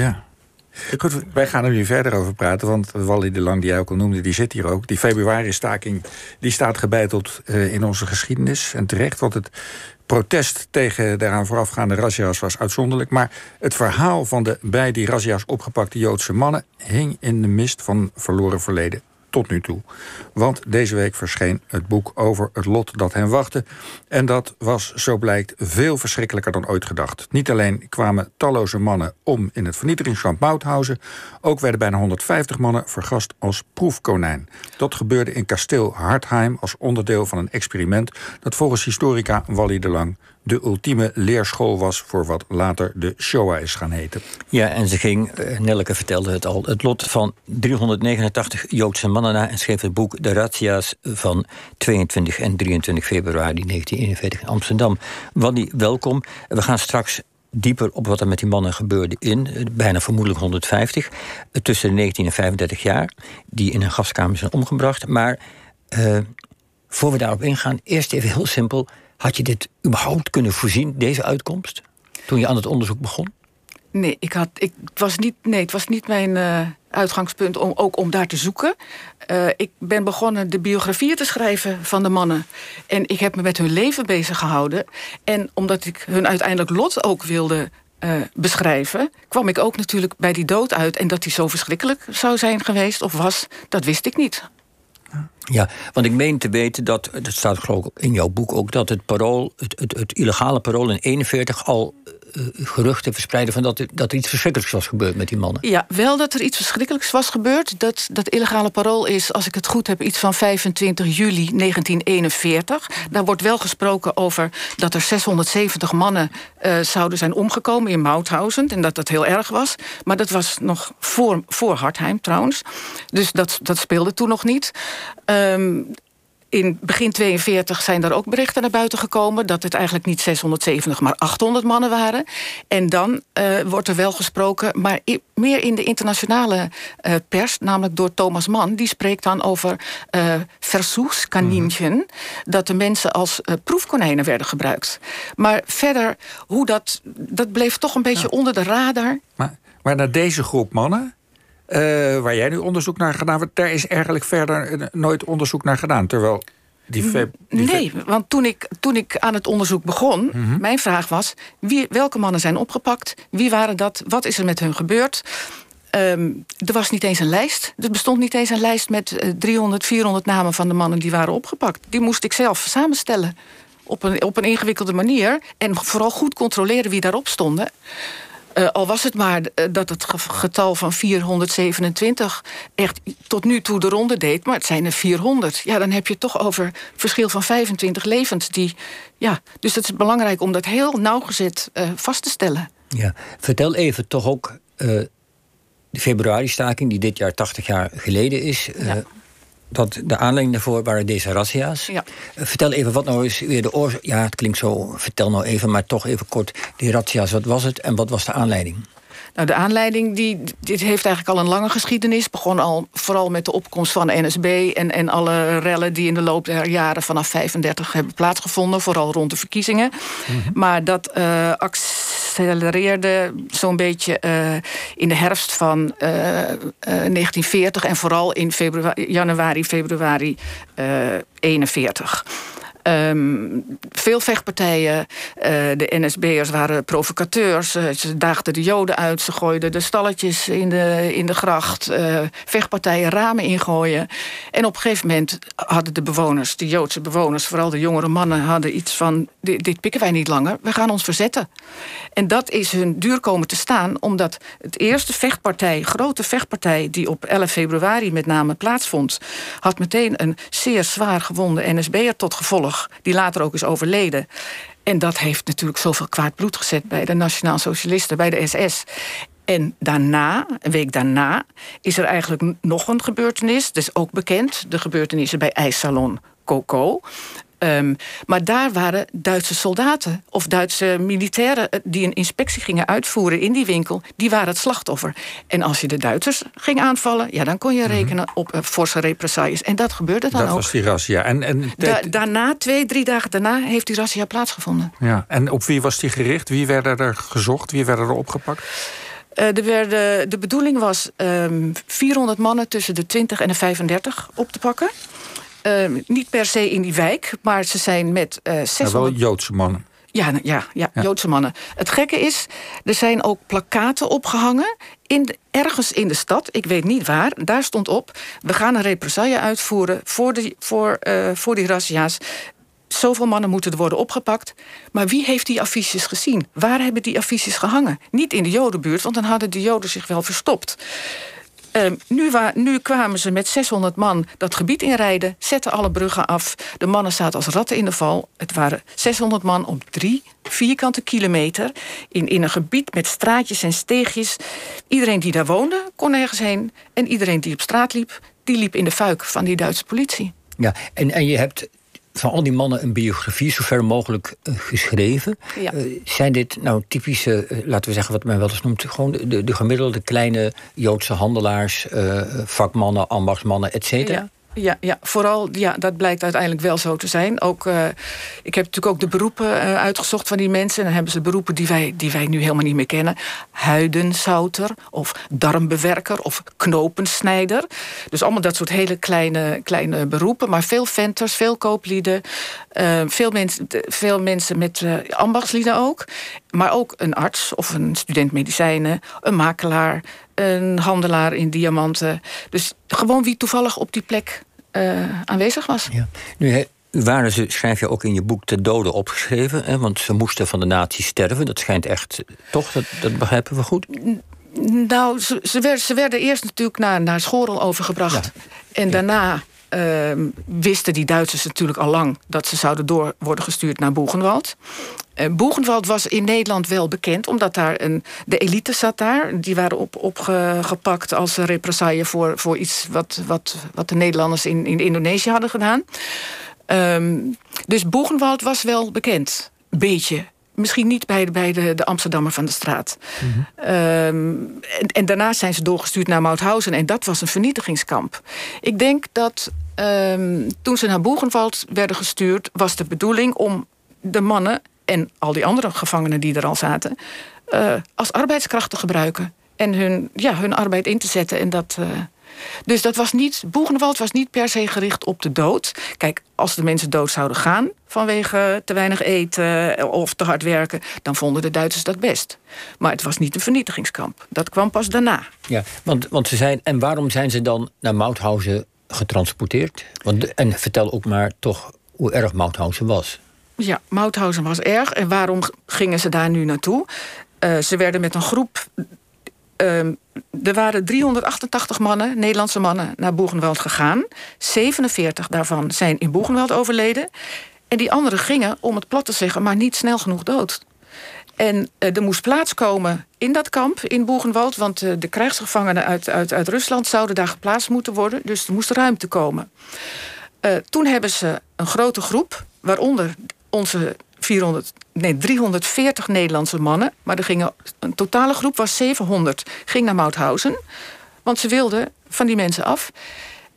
Ja. Goed, wij gaan er nu verder over praten, want Wally de Lang, die jij ook al noemde, die zit hier ook. Die februari-staking die staat gebeiteld uh, in onze geschiedenis. En terecht, want het protest tegen de eraan voorafgaande razzia's was uitzonderlijk. Maar het verhaal van de bij die razzia's opgepakte Joodse mannen hing in de mist van verloren verleden tot nu toe. Want deze week verscheen het boek over het lot dat hen wachtte. En dat was, zo blijkt, veel verschrikkelijker dan ooit gedacht. Niet alleen kwamen talloze mannen om in het vernietigingskamp Mauthausen... ook werden bijna 150 mannen vergast als proefkonijn. Dat gebeurde in kasteel Hartheim als onderdeel van een experiment... dat volgens historica Wally de Lang de ultieme leerschool was voor wat later de Shoah is gaan heten. Ja, en ze ging, uh, Nelleke vertelde het al, het lot van 389 Joodse mannen na en schreef het boek De Razzia's van 22 en 23 februari 1941 in Amsterdam. Wanny, welkom. We gaan straks dieper op wat er met die mannen gebeurde in, eh, bijna vermoedelijk 150, eh, tussen de 19 en 35 jaar, die in een gaskamer zijn omgebracht. Maar voor we daarop ingaan, eerst even heel simpel. Had je dit überhaupt kunnen voorzien, deze uitkomst, toen je aan het onderzoek begon? Nee, ik had, ik, het, was niet, nee het was niet mijn uh, uitgangspunt om, ook om daar te zoeken. Uh, ik ben begonnen de biografieën te schrijven van de mannen. En ik heb me met hun leven bezig gehouden. En omdat ik hun uiteindelijk lot ook wilde uh, beschrijven... kwam ik ook natuurlijk bij die dood uit. En dat die zo verschrikkelijk zou zijn geweest of was, dat wist ik niet. Ja, want ik meen te weten dat, dat staat geloof ik in jouw boek ook, dat het parool, het, het, het illegale parool in 41 al uh, geruchten verspreiden van dat, er, dat iets verschrikkelijks was gebeurd met die mannen. Ja, wel dat er iets verschrikkelijks was gebeurd. Dat, dat illegale parool is, als ik het goed heb, iets van 25 juli 1941. Daar wordt wel gesproken over dat er 670 mannen uh, zouden zijn omgekomen in Mauthausen. En dat dat heel erg was. Maar dat was nog voor, voor Hartheim trouwens. Dus dat, dat speelde toen nog niet. Um, in begin 42 zijn er ook berichten naar buiten gekomen... dat het eigenlijk niet 670, maar 800 mannen waren. En dan uh, wordt er wel gesproken, maar meer in de internationale uh, pers... namelijk door Thomas Mann, die spreekt dan over uh, verzoekskaninchen... Mm dat de mensen als proefkonijnen werden gebruikt. Maar verder, hoe dat, dat bleef toch een beetje ja. onder de radar. Maar, maar naar deze groep mannen... Uh, waar jij nu onderzoek naar gedaan wordt, daar is eigenlijk verder nooit onderzoek naar gedaan. Terwijl die die nee, want toen ik, toen ik aan het onderzoek begon, mm -hmm. mijn vraag was: wie, welke mannen zijn opgepakt? Wie waren dat? Wat is er met hun gebeurd? Um, er was niet eens een lijst. Er bestond niet eens een lijst met 300, 400 namen van de mannen die waren opgepakt. Die moest ik zelf samenstellen. Op een, op een ingewikkelde manier. En vooral goed controleren wie daarop stonden. Uh, al was het maar uh, dat het getal van 427 echt tot nu toe de ronde deed, maar het zijn er 400. Ja, dan heb je het toch over verschil van 25 levens. Die, ja, dus het is belangrijk om dat heel nauwgezet uh, vast te stellen. Ja, vertel even toch ook de februari-staking, die dit jaar 80 jaar geleden is. Ja dat de aanleiding daarvoor waren deze razzia's. Ja. Uh, vertel even wat nou is weer de oorzaak. Ja, het klinkt zo, vertel nou even, maar toch even kort. Die razzia's, wat was het en wat was de aanleiding? Nou, de aanleiding, die, dit heeft eigenlijk al een lange geschiedenis. Begon al vooral met de opkomst van de NSB... en, en alle rellen die in de loop der jaren vanaf 35 hebben plaatsgevonden. Vooral rond de verkiezingen. Mm -hmm. Maar dat uh, accelereerde zo'n beetje uh, in de herfst van uh, 1940... en vooral in februari, januari, februari 41. Um, veel vechtpartijen. Uh, de NSB'ers waren provocateurs. Uh, ze daagden de joden uit. Ze gooiden de stalletjes in de, in de gracht. Uh, vechtpartijen ramen ingooien. En op een gegeven moment hadden de bewoners, de Joodse bewoners... vooral de jongere mannen, hadden iets van... dit, dit pikken wij niet langer, we gaan ons verzetten. En dat is hun duur komen te staan... omdat het eerste vechtpartij, grote vechtpartij... die op 11 februari met name plaatsvond... had meteen een zeer zwaar gewonde NSB'er tot gevolg die later ook is overleden. En dat heeft natuurlijk zoveel kwaad bloed gezet bij de Nationaal Socialisten, bij de SS. En daarna, een week daarna, is er eigenlijk nog een gebeurtenis. Is ook bekend, de gebeurtenissen bij IJssalon Coco. Um, maar daar waren Duitse soldaten of Duitse militairen... Eh, die een inspectie gingen uitvoeren in die winkel... die waren het slachtoffer. En als je de Duitsers ging aanvallen... ja, dan kon je mhm. rekenen op uh, forse represailles. En dat gebeurde dan dat ook. Dat was die razzia. En, en da daarna, twee, drie dagen daarna... heeft die razzia plaatsgevonden. Ja, en op wie was die gericht? Wie werden er gezocht? Wie werden er opgepakt? Uh, er werden, de bedoeling was um, ehm, 400 mannen tussen de 20 en de 35 op te pakken. Uh, niet per se in die wijk, maar ze zijn met uh, 600... Ja, wel Joodse mannen. Ja, ja, ja, Joodse mannen. Het gekke is, er zijn ook plakaten opgehangen... In ergens in de stad, ik weet niet waar, daar stond op... we gaan een represaille uitvoeren voor, de, voor, uh, voor die razzia's. Zoveel mannen moeten er worden opgepakt. Maar wie heeft die affiches gezien? Waar hebben die affiches gehangen? Niet in de Jodenbuurt, want dan hadden de Joden zich wel verstopt. Uh, nu, kwamen ze met 600 man dat gebied inrijden, zetten alle bruggen af. De mannen zaten als ratten in de val. Het waren 600 man op drie vierkante kilometer. In, in een gebied met straatjes en steegjes. Iedereen die daar woonde, kon ergens heen. En iedereen die op straat liep, die liep in de fuik van die Duitse politie. Ja, en, en je hebt van al die mannen een biografie zo ver mogelijk uh, geschreven. Ja. Uh, zijn dit nou typische, uh, laten we zeggen wat men wel eens noemt, gewoon de, de gemiddelde kleine Joodse handelaars, vakmannen, ambachtsmannen, et cetera? Ja. Ja, ja, vooral ja, dat blijkt uiteindelijk wel zo te zijn. Ook, uh, ik heb natuurlijk ook de beroepen uh, uitgezocht van die mensen. En dan hebben ze beroepen die wij, die wij nu helemaal niet meer kennen. Huidenzouter of darmbewerker of knopensnijder. Dus allemaal dat soort hele kleine, kleine beroepen. Maar veel venters, veel kooplieden. Uh, veel, mensen, veel mensen met ambachtslieden ook. Maar ook een arts of een student medicijnen. Een makelaar een handelaar in diamanten. Dus gewoon wie toevallig op die plek uh, aanwezig was. Ja. Nu waren ze, schrijf je ook in je boek, te doden opgeschreven. Hè? Want ze moesten van de natie sterven. Dat schijnt echt, toch? Dat, dat begrijpen we goed? Nou, ze, ze, werden, ze werden eerst natuurlijk naar, naar Schorel overgebracht. En daarna wisten die Duitsers natuurlijk al lang... dat ze zouden door worden gestuurd naar Boegenwald. Uh, Boegenwald was in Nederland wel bekend... omdat daar een, de elite zat daar. Die waren op, opgepakt als represaille voor, voor iets... Wat, wat, wat de Nederlanders in, in Indonesië hadden gedaan. Um, dus Boegenwald was wel bekend. Beetje misschien niet bij de, bij de, de Amsterdammer van de straat. Mm en, en, daarna zijn ze doorgestuurd naar Mauthausen. En dat was een vernietigingskamp. Ik denk dat um, toen ze naar Boegenwald werden gestuurd... was de bedoeling om de mannen en al die andere gevangenen die er al zaten... Uh, als arbeidskracht te gebruiken. En hun, ja, hun arbeid in te zetten. En dat... Uh, dus dat was niet, Boegenwald was niet per se gericht op de dood. Kijk, als de mensen dood zouden gaan vanwege te weinig eten of te hard werken, dan vonden de Duitsers dat best. Maar het was niet een vernietigingskamp. Dat kwam pas daarna. Ja, want, want ze zijn, en waarom zijn ze dan naar Mauthausen getransporteerd? Want, en vertel ook maar toch hoe erg Mauthausen was. Ja, Mauthausen was erg. En waarom gingen ze daar nu naartoe? Uh, ze werden met een groep Ehm, er waren 388 mannen, Nederlandse mannen, naar Boegenwald gegaan. 47 daarvan zijn in Boegenwald overleden. En die anderen gingen, om het plat te zeggen, maar niet snel genoeg dood. En uh, er moest plaats komen in dat kamp in Boegenwald... want uh, de krijgsgevangenen uit, uit, uit Rusland zouden daar geplaatst moeten worden. Dus er moest ruimte komen. Uh, toen hebben ze een grote groep, waaronder onze 400, nee, 340 Nederlandse mannen. Maar er gingen, een totale groep was 700. Ging naar Mauthausen. Want ze wilden van die mensen af.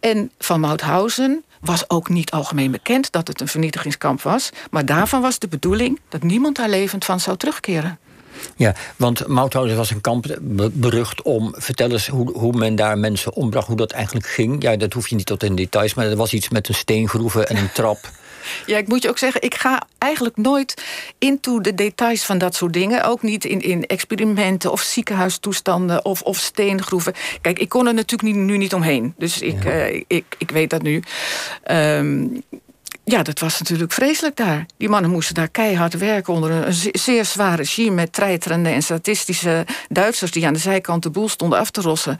En van Mauthausen was ook niet algemeen bekend dat het een vernietigingskamp was. Maar daarvan was de bedoeling dat niemand daar levend van zou terugkeren. Ja, want Mauthausen was een kamp berucht om... vertel eens hoe, hoe men daar mensen ombracht, hoe dat eigenlijk ging. Ja, dat hoef je niet tot in details, maar er was iets met een steengroeven en een trap... Ja, ik moet je ook zeggen, ik ga eigenlijk nooit into de details van dat soort dingen. Ook niet in, in experimenten of ziekenhuistoestanden of, of steengroeven. Kijk, ik kon er natuurlijk nu, nu niet omheen. Dus ik, uh, ik, ik weet dat nu. Um, ja, dat was natuurlijk vreselijk daar. Die mannen moesten daar keihard werken onder een zeer zwaar regime... met treiterende en statistische Duitsers... die aan de zijkant de boel stonden af te rossen.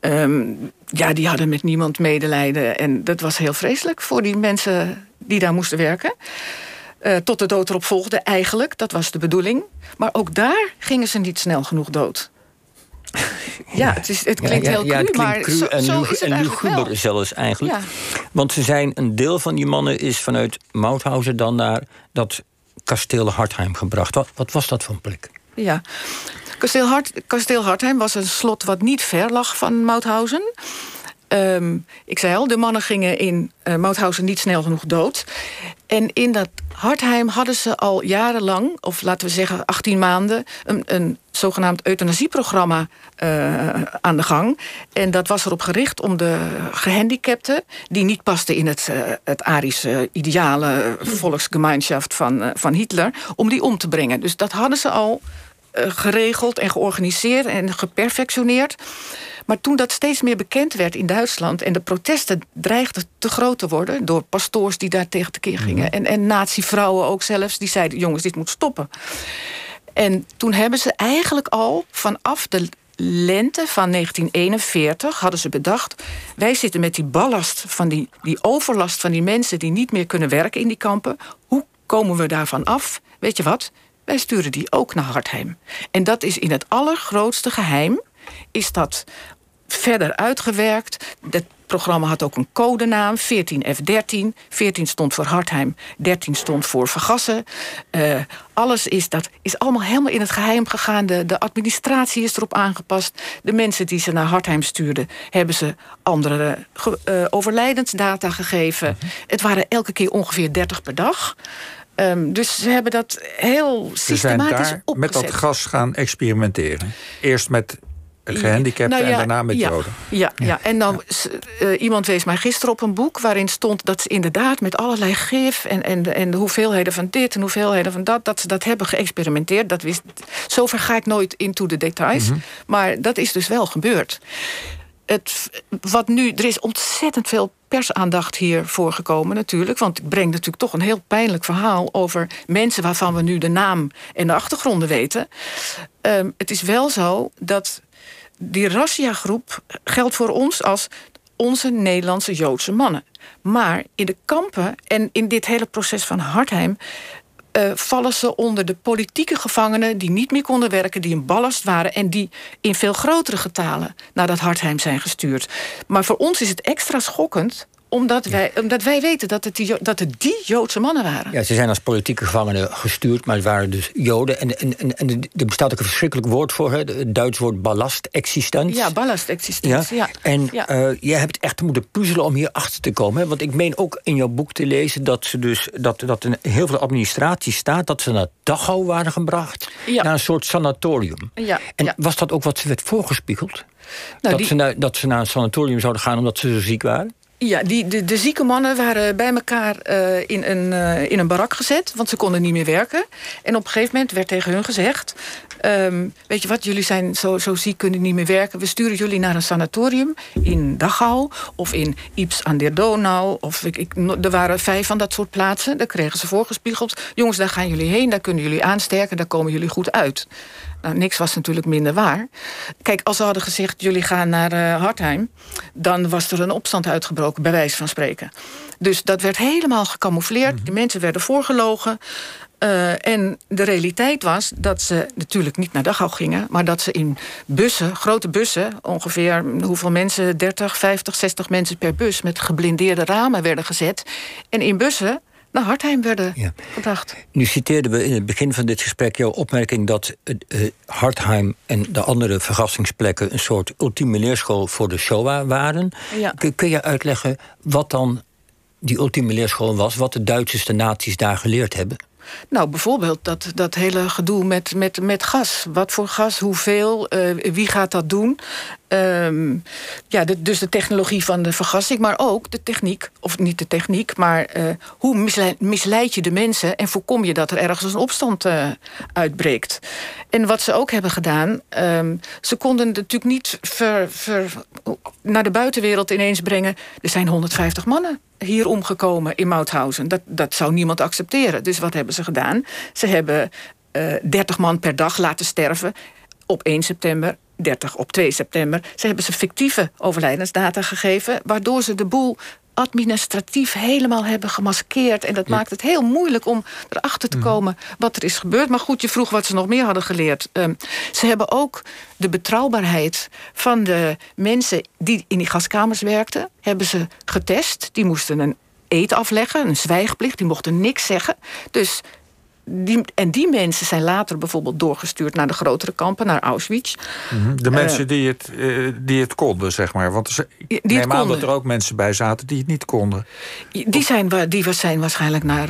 Um, ja, die hadden met niemand medelijden. En dat was heel vreselijk voor die mensen die daar moesten werken. Uh, tot de dood erop volgde, eigenlijk. Dat was de bedoeling. Maar ook daar gingen ze niet snel genoeg dood. Ja, het, is, het klinkt heel cru, maar cru zo, en, zo is het luguber zelfs eigenlijk. Want ze zijn, een deel van die mannen is vanuit Mauthausen dan naar dat kasteel Hartheim gebracht. Wat, wat was dat voor een plek? Ja, kasteel, Hart, kasteel Hartheim was een slot wat niet ver lag van Mauthausen. Ehm, ik zei al, de mannen gingen in uh, Mauthausen niet snel genoeg dood. En in dat Hartheim hadden ze al jarenlang, of laten we zeggen 18 maanden, een, een zogenaamd euthanasieprogramma uh, aan de gang. En dat was erop gericht om de gehandicapten, die niet pasten in het, uh, het ideale volksgemeenschap van, van Hitler, om die om te brengen. Dus dat hadden ze al geregeld en georganiseerd en geperfectioneerd. Maar toen dat steeds meer bekend werd in Duitsland... en de protesten dreigden te groot te worden... door pastoors die daar tegen tekeer gingen... Mhm. en, en nazi-vrouwen ook zelfs, die zeiden... jongens, dit moet stoppen. En toen hebben ze eigenlijk al vanaf de lente van 1941 hadden ze bedacht... wij zitten met die ballast, van die, die overlast van die mensen... die niet meer kunnen werken in die kampen. Hoe komen we daarvan af? Weet je wat? Wij sturen die ook naar Hartheim. En dat is in het allergrootste geheim... is dat verder uitgewerkt. Het programma had ook een codenaam, 14F13. 14 stond voor Hartheim, 13 stond voor vergassen. Uh, alles is, dat is allemaal helemaal in het geheim gegaan. De, de administratie is erop aangepast. De mensen die ze naar Hartheim stuurden... hebben ze andere uh, overlijdensdata gegeven. Mhm. Het waren elke keer ongeveer 30 per dag... Um, dus ze hebben dat heel systematisch ze zijn daar met dat gas gaan experimenteren. Eerst met gehandicapten nou en daarna met ja, Joden. Ja, ja. en dan uh, iemand wees mij gisteren op een boek waarin stond dat ze inderdaad met allerlei gif en, en, de, en de hoeveelheden van dit en hoeveelheden van dat, dat ze dat hebben geëxperimenteerd. Dat wist, zover ga ik nooit into de details, mhm. maar dat is dus wel gebeurd. Het, wat nu, er is ontzettend veel persaandacht hiervoor gekomen natuurlijk. Want ik breng natuurlijk toch een heel pijnlijk verhaal... over mensen waarvan we nu de naam en de achtergronden weten. Um, het is wel zo dat die Rassia-groep geldt voor ons als onze Nederlandse Joodse mannen. Maar in de kampen en in dit hele proces van Hartheim... Uh, vallen ze onder de politieke gevangenen die niet meer konden werken, die een ballast waren en die in veel grotere getalen naar dat Hartheim zijn gestuurd. Maar voor ons is het extra schokkend omdat, wij, omdat wij weten dat het, die, dat het die Joodse mannen waren. Ja, ze zijn als politieke gevangenen gestuurd, maar het waren dus Joden. En, en, en, er bestaat ook een verschrikkelijk woord voor, hè, het Duits woord ballastexistent. Ja, ballastexistent. Ja. ja. En ja. Uh, jij hebt echt moeten puzzelen om hier achter te komen. Hè? Want ik meen ook in jouw boek te lezen dat, ze dus, dat, dat in heel veel administratie staat... dat ze naar Dachau waren gebracht, ja. naar een soort sanatorium. Ja. En was dat ook wat ze werd voorgespiegeld? Nou, dat, ze naar, dat ze naar een sanatorium zouden gaan omdat ze zo ziek waren? Ja, die, de, de zieke mannen waren bij elkaar uh, in, een, uh, in een barak gezet... want ze konden niet meer werken. En op een gegeven moment werd tegen hun gezegd... Um, weet je wat, jullie zijn zo, zo ziek, kunnen niet meer werken... we sturen jullie naar een sanatorium in Dachau... of in Ips aan der Donau. Of ik, ik, er waren vijf van dat soort plaatsen. Daar kregen ze voorgespiegeld. Jongens, daar gaan jullie heen, daar kunnen jullie aansterken... daar komen jullie goed uit. Nou, niks was natuurlijk minder waar. Kijk, als ze hadden gezegd, jullie gaan naar uh, Hartheim... dan was er een opstand uitgebroken, bij wijze van spreken. Dus dat werd helemaal gecamoufleerd. Mm Die mensen werden voorgelogen. Uh, en de realiteit was dat ze natuurlijk niet naar Dachau gingen... maar dat ze in bussen, grote bussen... ongeveer hoeveel mensen, 30, 50, 60 mensen per bus... met geblindeerde ramen werden gezet. En in bussen naar Hartheim werden ja. gebracht. Nu citeerden we in het begin van dit gesprek jouw opmerking dat uh, Hartheim en de andere vergassingsplekken een soort ultieme leerschool voor de Shoah waren. Ja. Kun, je uitleggen wat dan die ultieme leerschool was, wat de Duitsers, de naties daar geleerd hebben? Nou, bijvoorbeeld dat, dat hele gedoe met, met, met gas. Wat voor gas, hoeveel, uh, wie gaat dat doen? Um, ja, dus de technologie van de vergassing, maar ook de techniek, of niet de techniek, maar uh, hoe misleid, je de mensen en voorkom je dat er ergens een opstand uh, uitbreekt. En wat ze ook hebben gedaan, um, ze konden natuurlijk niet naar de buitenwereld ineens brengen. Er zijn 150 mannen hier omgekomen in Mauthausen. Dat, dat zou niemand accepteren. Dus wat hebben ze gedaan? Ze hebben uh, 30 man per dag laten sterven op 1 september 30 op 2 september. Ze hebben ze fictieve overlijdensdata gegeven... waardoor ze de boel administratief helemaal hebben gemaskeerd. En dat maakt het heel moeilijk om erachter te mhm. komen wat er is gebeurd. Maar goed, je vroeg wat ze nog meer hadden geleerd. Um, ze hebben ook de betrouwbaarheid van de mensen die in die gaskamers werkten... hebben ze getest. Die moesten een eet afleggen, een zwijgplicht. Die mochten niks zeggen. Dus die, en die mensen zijn later bijvoorbeeld doorgestuurd naar de grotere kampen, naar Auschwitz. Mhm. De mensen die, het, die het konden, zeg maar. Want er, die neem aan dat er ook mensen bij zaten die het niet konden. Die zijn, die zijn waarschijnlijk naar,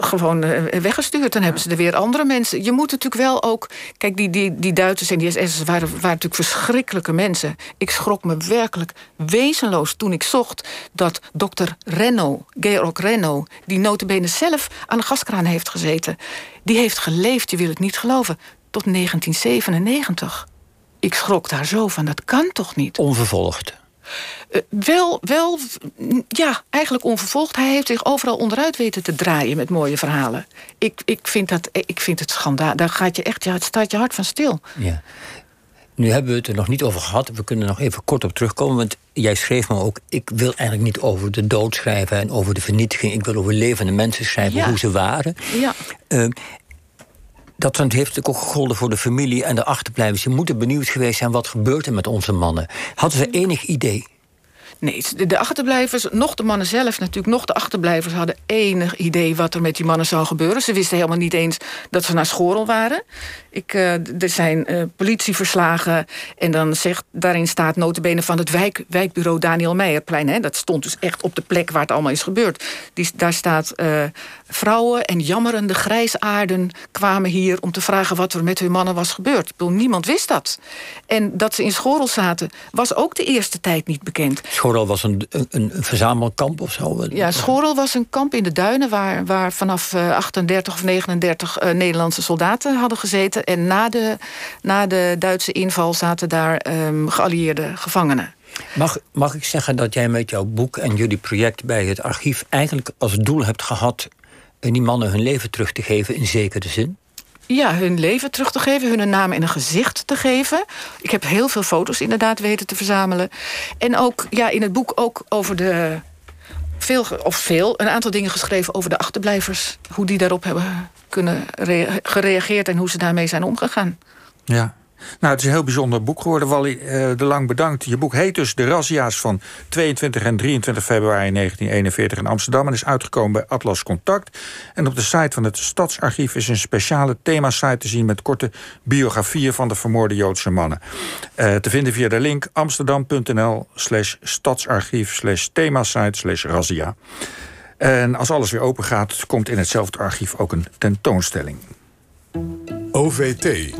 gewoon weggestuurd. Dan hebben ze er weer andere mensen. Je moet natuurlijk wel ook. Kijk, die, die, die Duitsers en die SS'ers waren, waren natuurlijk verschrikkelijke mensen. Ik schrok me werkelijk wezenloos toen ik zocht dat dokter Renno, Georg Renno, die notabene zelf aan de gaskraan heeft gezeten, die heeft geleefd, je wil het niet geloven, tot 1997. Ik schrok daar zo van, dat kan toch niet? Onvervolgd. Uh, wel, wel, ja, eigenlijk onvervolgd. Hij heeft zich overal onderuit weten te draaien met mooie verhalen. Ik, ik, vind, dat, ik vind het schandaal. Daar gaat je echt, ja, het staat je hart van stil. Ja. Nu hebben we het er nog niet over gehad. We kunnen nog even kort op terugkomen. Want jij schreef me ook... ik wil eigenlijk niet over de dood schrijven... en over de vernietiging. Ik wil over levende mensen schrijven, hoe ze waren. Ja. Uh, dat heeft natuurlijk ook gegolden voor de familie en de achterblijvers. Je moeten benieuwd geweest zijn wat gebeurt er met onze mannen. Hadden ze enig idee? Nee, de achterblijvers, nog de mannen zelf natuurlijk... nog de achterblijvers hadden enig idee wat er met die mannen zou gebeuren. Ze wisten helemaal niet eens dat ze naar Schorel waren. Ik, uh, er zijn uh, politieverslagen en dan zegt, daarin staat notabene van het wijk, wijkbureau Daniel Meijerplein. Hè, dat stond dus echt op de plek waar het allemaal is gebeurd. Die, daar staat uh, vrouwen en jammerende grijsaarden kwamen hier om te vragen wat er met hun mannen was gebeurd. Bedoel, niemand wist dat. En dat ze in Schorel zaten was ook de eerste tijd niet bekend. Schorel was een, een, een verzamelkamp of zo? Ja, Schorel was een kamp in de duinen waar, waar vanaf 38 of 39 Nederlandse soldaten hadden gezeten en na de, na de Duitse inval zaten daar um, geallieerde gevangenen. Mag, mag ik zeggen dat jij met jouw boek en jullie project bij het archief eigenlijk als doel hebt gehad die mannen hun leven terug te geven in zekere zin? Ja, hun leven terug te geven, hun naam en een gezicht te geven. Ik heb heel veel foto's inderdaad weten te verzamelen. En ook ja, in het boek ook over de veel, of veel, een aantal dingen geschreven over de achterblijvers. Hoe die daarop hebben kunnen gereageerd en hoe ze daarmee zijn omgegaan. Ja. Nou, het is een heel bijzonder boek geworden. Wally uh, de Lang bedankt. Je boek heet dus De Razzia's van 22 en 23 februari 1941 in Amsterdam... en is uitgekomen bij Atlas Contact. En op de site van het Stadsarchief is een speciale themasite te zien... met korte biografieën van de vermoorde Joodse mannen. Uh, te vinden via de link amsterdam.nl slash stadsarchief slash themasite slash razzia. En als alles weer open gaat, komt in hetzelfde archief ook een tentoonstelling. OVT